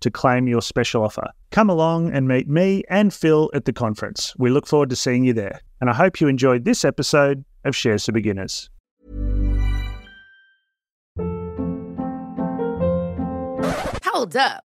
to claim your special offer. Come along and meet me and Phil at the conference. We look forward to seeing you there. And I hope you enjoyed this episode of Shares for Beginners. Hold up.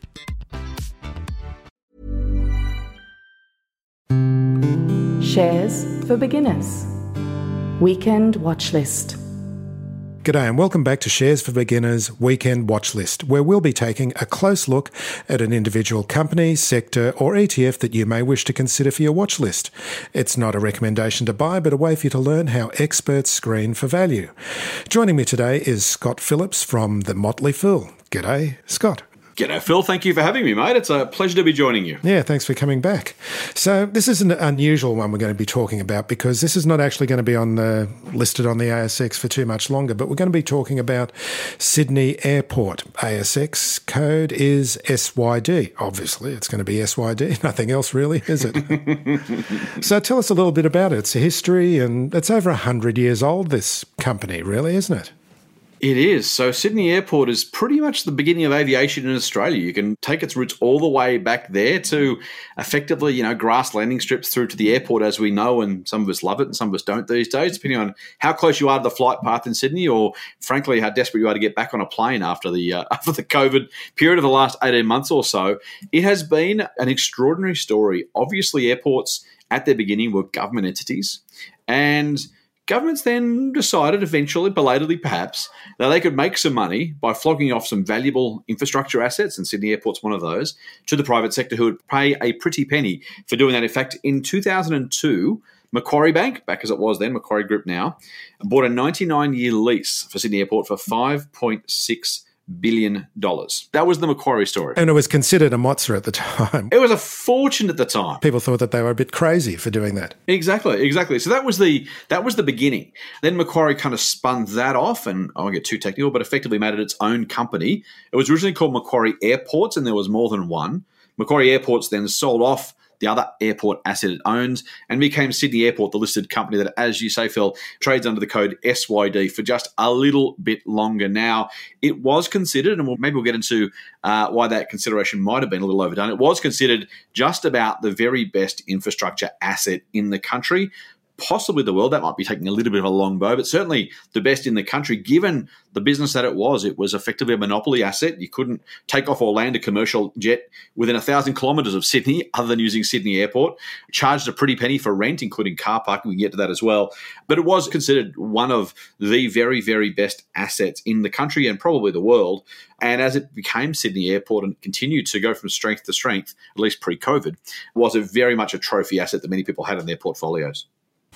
Shares for Beginners. Weekend Watch List. G'day and welcome back to Shares for Beginners Weekend Watch List, where we'll be taking a close look at an individual company, sector, or ETF that you may wish to consider for your watch list. It's not a recommendation to buy, but a way for you to learn how experts screen for value. Joining me today is Scott Phillips from The Motley Fool. G'day, Scott. G'day, Phil. Thank you for having me, mate. It's a pleasure to be joining you. Yeah, thanks for coming back. So this is an unusual one we're going to be talking about because this is not actually going to be on the listed on the ASX for too much longer, but we're going to be talking about Sydney Airport. ASX code is SYD. Obviously, it's going to be SYD. Nothing else really, is it? so tell us a little bit about it. It's a history and it's over 100 years old, this company, really, isn't it? It is. So Sydney Airport is pretty much the beginning of aviation in Australia. You can take its roots all the way back there to effectively, you know, grass landing strips through to the airport as we know, and some of us love it and some of us don't these days, depending on how close you are to the flight path in Sydney, or frankly how desperate you are to get back on a plane after the uh, after the COVID period of the last eighteen months or so. It has been an extraordinary story. Obviously, airports at their beginning were government entities, and Governments then decided, eventually, belatedly perhaps, that they could make some money by flogging off some valuable infrastructure assets, and Sydney Airport's one of those, to the private sector who would pay a pretty penny for doing that. In fact, in 2002, Macquarie Bank, back as it was then, Macquarie Group now, bought a 99 year lease for Sydney Airport for 5.6 billion dollars. That was the Macquarie story. And it was considered a mozza at the time. It was a fortune at the time. People thought that they were a bit crazy for doing that. Exactly, exactly. So that was the that was the beginning. Then Macquarie kind of spun that off and I won't get too technical, but effectively made it its own company. It was originally called Macquarie Airports and there was more than one. Macquarie Airports then sold off the other airport asset it owns, and became Sydney Airport, the listed company that, as you say, Phil, trades under the code SYD for just a little bit longer now. It was considered, and we'll, maybe we'll get into uh, why that consideration might have been a little overdone. It was considered just about the very best infrastructure asset in the country possibly the world. That might be taking a little bit of a long bow, but certainly the best in the country, given the business that it was. It was effectively a monopoly asset. You couldn't take off or land a commercial jet within a thousand kilometres of Sydney other than using Sydney Airport. Charged a pretty penny for rent, including car parking. We can get to that as well. But it was considered one of the very, very best assets in the country and probably the world. And as it became Sydney Airport and continued to go from strength to strength, at least pre COVID, was a very much a trophy asset that many people had in their portfolios.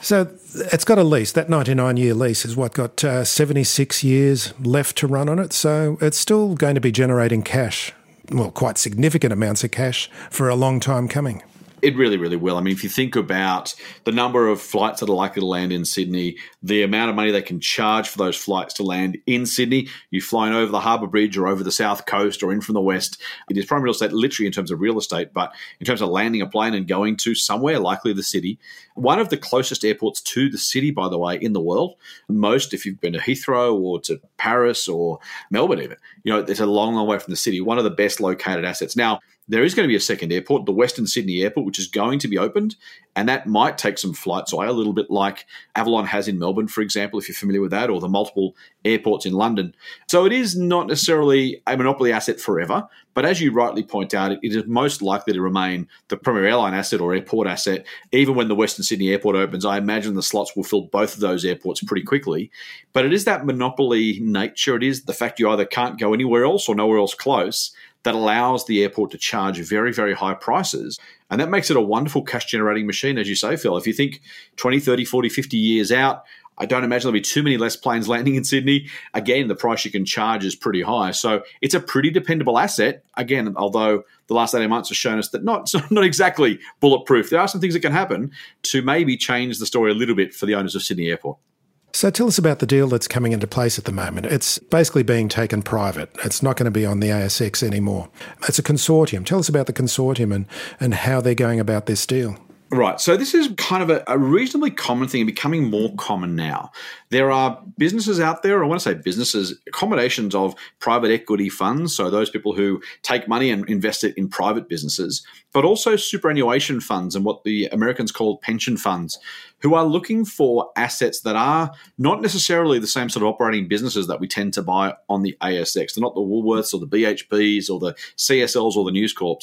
So it's got a lease. That 99 year lease has what got uh, 76 years left to run on it. So it's still going to be generating cash, well, quite significant amounts of cash for a long time coming. It really, really will. I mean, if you think about the number of flights that are likely to land in Sydney, the amount of money they can charge for those flights to land in Sydney, you've flown over the Harbour Bridge or over the south coast or in from the west. It is prime real estate, literally in terms of real estate, but in terms of landing a plane and going to somewhere, likely the city. One of the closest airports to the city, by the way, in the world. Most, if you've been to Heathrow or to Paris or Melbourne, even, you know, it's a long, long way from the city. One of the best located assets. Now, there is going to be a second airport, the Western Sydney Airport, which is going to be opened, and that might take some flights away, a little bit like Avalon has in Melbourne, for example, if you're familiar with that, or the multiple airports in London. So it is not necessarily a monopoly asset forever, but as you rightly point out, it is most likely to remain the premier airline asset or airport asset. Even when the Western Sydney Airport opens, I imagine the slots will fill both of those airports pretty quickly. But it is that monopoly nature. It is the fact you either can't go anywhere else or nowhere else close that allows the airport to charge very, very high prices. And that makes it a wonderful cash generating machine, as you say, Phil. If you think 20, 30, 40, 50 years out, I don't imagine there'll be too many less planes landing in Sydney. Again, the price you can charge is pretty high. So it's a pretty dependable asset. Again, although the last 18 months has shown us that not, not exactly bulletproof. There are some things that can happen to maybe change the story a little bit for the owners of Sydney Airport. So tell us about the deal that's coming into place at the moment. It's basically being taken private. It's not going to be on the ASX anymore. It's a consortium. Tell us about the consortium and, and how they're going about this deal. Right. So this is kind of a, a, reasonably common thing and becoming more common now. There are businesses out there, I want to say businesses, accommodations of private equity funds, so those people who take money and invest it in private businesses, but also superannuation funds and what the Americans call pension funds, who are looking for assets that are not necessarily the same sort of operating businesses that we tend to buy on the ASX. They're not the Woolworths or the BHPs or the CSLs or the News Corps.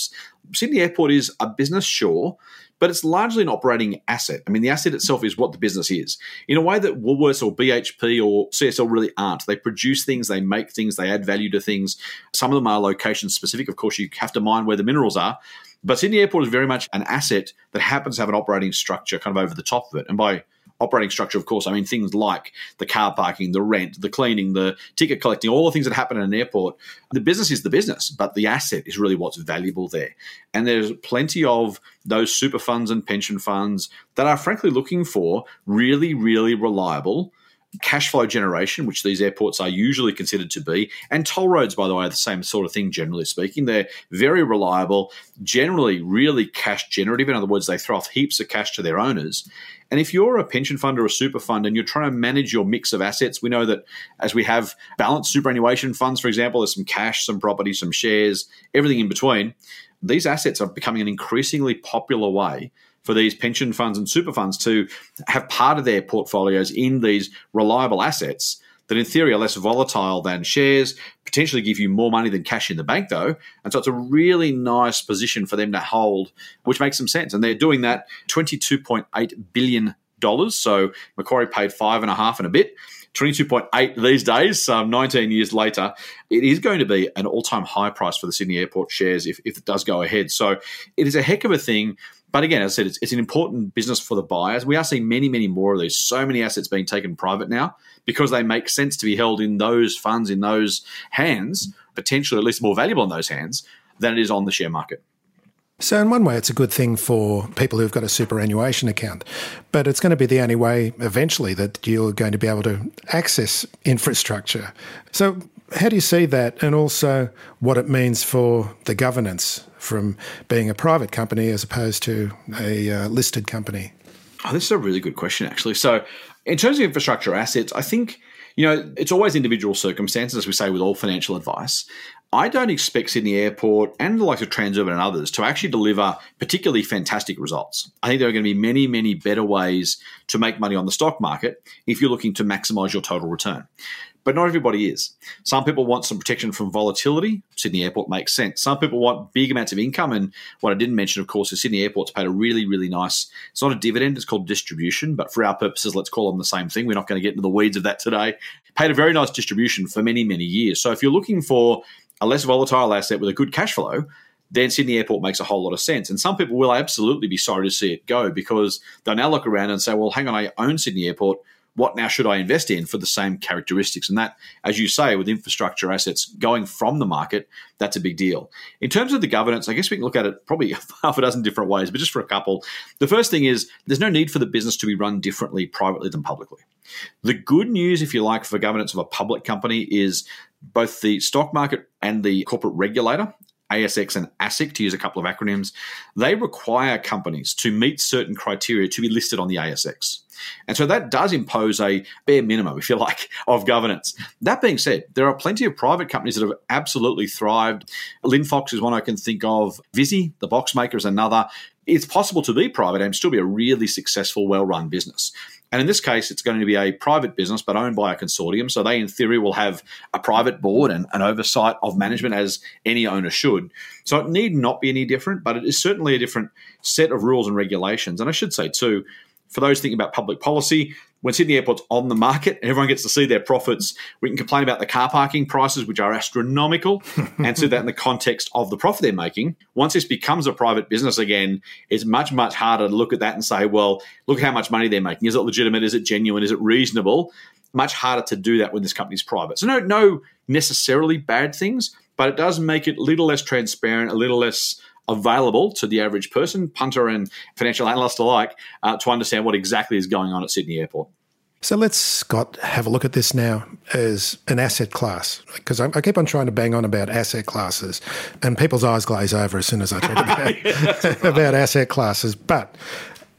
Sydney Airport is a business, sure, but it's largely an operating asset. I mean, the asset itself is what the business is in a way that Woolworths or BHP or CSL really aren't. They produce things, they make things, they add value to things. Some of them are location specific. Of course, you have to mine where the minerals are. But Sydney Airport is very much an asset that happens to have an operating structure kind of over the top of it. And by operating structure, of course, I mean things like the car parking, the rent, the cleaning, the ticket collecting, all the things that happen in an airport. The business is the business, but the asset is really what's valuable there. And there's plenty of those super funds and pension funds that are frankly looking for really, really reliable cash flow generation, which these airports are usually considered to be, and toll roads, by the way, are the same sort of thing, generally speaking. They're very reliable, generally really cash generative. In other words, they throw off heaps of cash to their owners. And if you're a pension fund or a super fund and you're trying to manage your mix of assets, we know that as we have balanced superannuation funds, for example, there's some cash, some property, some shares, everything in between. These assets are becoming an increasingly popular way for these pension funds and super funds to have part of their portfolios in these reliable assets that in theory are less volatile than shares, potentially give you more money than cash in the bank though. And so it's a really nice position for them to hold, which makes some sense. And they're doing that $22.8 billion. So Macquarie paid five and a half and a bit. 22.8 these days, um, 19 years later, it is going to be an all time high price for the Sydney Airport shares if, if it does go ahead. So it is a heck of a thing but again, as I said, it's, it's, an important business for the buyers. We are seeing many, many more of these. So many assets being taken private now because they make sense to be held in those funds, in those hands, potentially at least more valuable in those hands than it is on the share market. So, in one way, it's a good thing for people who've got a superannuation account, but it's going to be the only way eventually that you're going to be able to access infrastructure. So, how do you see that, and also what it means for the governance from being a private company as opposed to a uh, listed company? Oh, this is a really good question, actually. So, in terms of infrastructure assets, I think you know it's always individual circumstances, as we say with all financial advice. I don't expect Sydney Airport and the likes of Transurban and others to actually deliver particularly fantastic results. I think there are going to be many, many better ways to make money on the stock market if you're looking to maximize your total return but not everybody is. Some people want some protection from volatility. Sydney Airport makes sense. Some people want big amounts of income. And what I didn't mention, of course, is Sydney Airport's paid a really, really nice, it's not a dividend, it's called distribution. But for our purposes, let's call them the same thing. We're not going to get into the weeds of that today. Paid a very nice distribution for many, many years. So if you're looking for a less volatile asset with a good cash flow, then Sydney Airport makes a whole lot of sense. And some people will absolutely be sorry to see it go because they'll now look around and say, well, hang on, I own Sydney Airport what now should I invest in for the same characteristics? And that, as you say, with infrastructure assets going from the market, that's a big deal. In terms of the governance, I guess we can look at it probably half a dozen different ways, but just for a couple. The first thing is there's no need for the business to be run differently privately than publicly. The good news, if you like, for governance of a public company is both the stock market and the corporate regulator ASX and ASIC, to use a couple of acronyms, they require companies to meet certain criteria to be listed on the ASX. And so that does impose a bare minimum, if you like, of governance. That being said, there are plenty of private companies that have absolutely thrived. Linfox is one I can think of. Visy, the box maker, is another. It's possible to be private and still be a really successful, well run business. And in this case, it's going to be a private business, but owned by a consortium. So they, in theory, will have a private board and an oversight of management as any owner should. So it need not be any different, but it is certainly a different set of rules and regulations. And I should say, too, for those thinking about public policy, when Sydney Airport's on the market and everyone gets to see their profits, we can complain about the car parking prices, which are astronomical, answer that in the context of the profit they're making. Once this becomes a private business again, it's much, much harder to look at that and say, well, look how much money they're making. Is it legitimate? Is it genuine? Is it reasonable? Much harder to do that when this company's private. So no, no necessarily bad things, but it does make it a little less transparent, a little less available to the average person, punter and financial analyst alike, uh, to understand what exactly is going on at Sydney Airport. So let's, Scott, have a look at this now as an asset class. Because I, I, keep on trying to bang on about asset classes, and people's eyes glaze over as soon as I talk about, about asset classes. But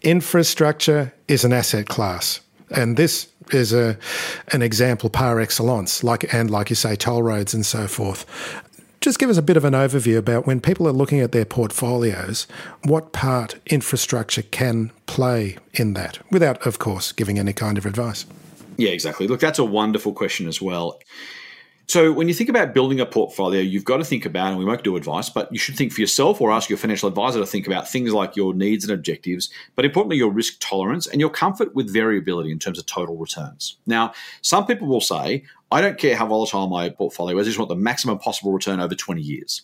infrastructure is an asset class. And this is a an example par excellence, like and like you say, toll roads and so forth. Just give us a bit of an overview about when people are looking at their portfolios, what part infrastructure can play in that, without, of course, giving any kind of advice. Yeah, exactly. Look, that's a wonderful question as well. So, when you think about building a portfolio, you've got to think about, and we won't do advice, but you should think for yourself or ask your financial advisor to think about things like your needs and objectives, but importantly, your risk tolerance and your comfort with variability in terms of total returns. Now, some people will say, I don't care how volatile my portfolio is. I just want the maximum possible return over 20 years.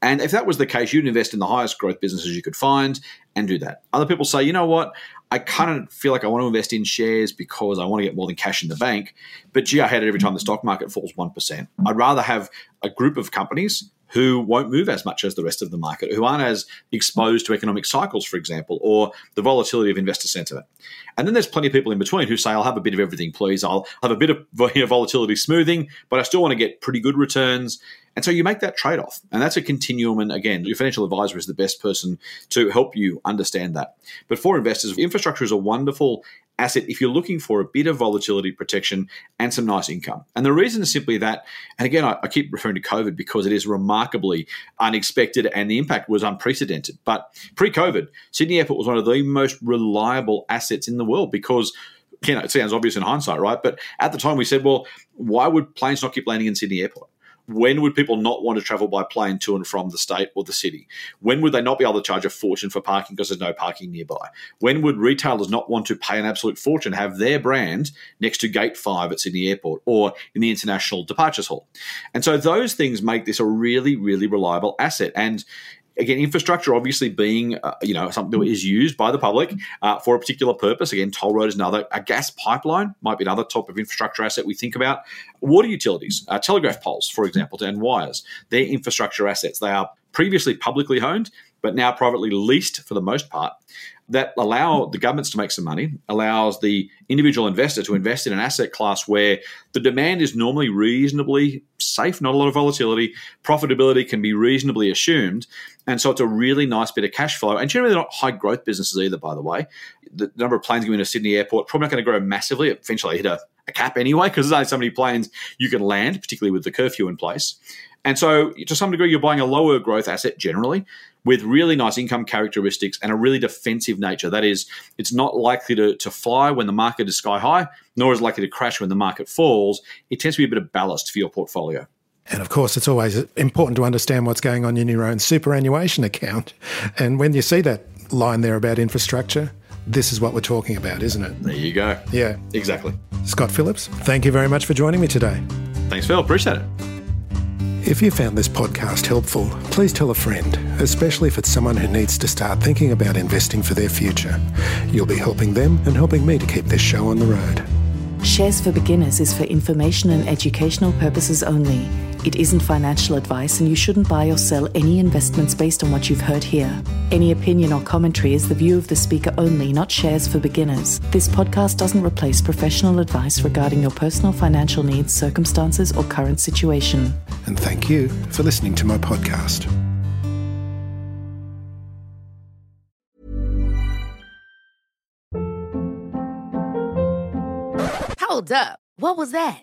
And if that was the case, you'd invest in the highest growth businesses you could find and do that. Other people say, you know what? I kind of feel like I want to invest in shares because I want to get more than cash in the bank. But gee, I hate it every time the stock market falls 1%. I'd rather have a group of companies who won't move as much as the rest of the market, who aren't as exposed to economic cycles, for example, or the volatility of investor sentiment. And then there's plenty of people in between who say, I'll have a bit of everything, please. I'll have a bit of volatility smoothing, but I still want to get pretty good returns. And so you make that trade off. And that's a continuum. And again, your financial advisor is the best person to help you understand that. But for investors, infrastructure is a wonderful asset if you're looking for a bit of volatility protection and some nice income. And the reason is simply that, and again, I, I keep referring to COVID because it is remarkably unexpected and the impact was unprecedented. But pre COVID, Sydney Airport was one of the most reliable assets in the world because you know, it sounds obvious in hindsight, right? But at the time we said, well, why would planes not keep landing in Sydney Airport? When would people not want to travel by plane to and from the state or the city? When would they not be able to charge a fortune for parking because there's no parking nearby? When would retailers not want to pay an absolute fortune, have their brand next to Gate 5 at Sydney Airport or in the International Departures Hall? And so those things make this a really, really reliable asset. And again, infrastructure obviously being uh, you know something that is used by the public uh, for a particular purpose. Again, toll road is another. A gas pipeline might be another type of infrastructure asset we think about. Water utilities, uh, telegraph poles, for example, and wires. They're infrastructure assets. They are previously publicly owned, but now privately leased for the most part that allow the governments to make some money, allows the individual investor to invest in an asset class where the demand is normally reasonably safe, not a lot of volatility, profitability can be reasonably assumed. And so it's a really nice bit of cash flow. And generally, they're not high growth businesses either, by the way. The number of planes going to Sydney Airport probably not going to grow massively. Eventually, hit a, a cap anyway, because there's only so many planes you can land, particularly with the curfew in place. And so, to some degree, you're buying a lower growth asset generally with really nice income characteristics and a really defensive nature. That is, it's not likely to, to fly when the market is sky high, nor is likely to crash when the market falls. It tends to be a bit of ballast for your portfolio. And of course, it's always important to understand what's going on in your own superannuation account. And when you see that line there about infrastructure, this is what we're talking about, isn't it? There you go. Yeah. Exactly. Scott Phillips, thank you very much for joining me today. Thanks, Phil. Appreciate it. If you found this podcast helpful, please tell a friend, especially if it's someone who needs to start thinking about investing for their future. You'll be helping them and helping me to keep this show on the road. Shares for Beginners is for information and educational purposes only. It isn't financial advice, and you shouldn't buy or sell any investments based on what you've heard here. Any opinion or commentary is the view of the speaker only, not shares for beginners. This podcast doesn't replace professional advice regarding your personal financial needs, circumstances, or current situation. And thank you for listening to my podcast. Hold up. What was that?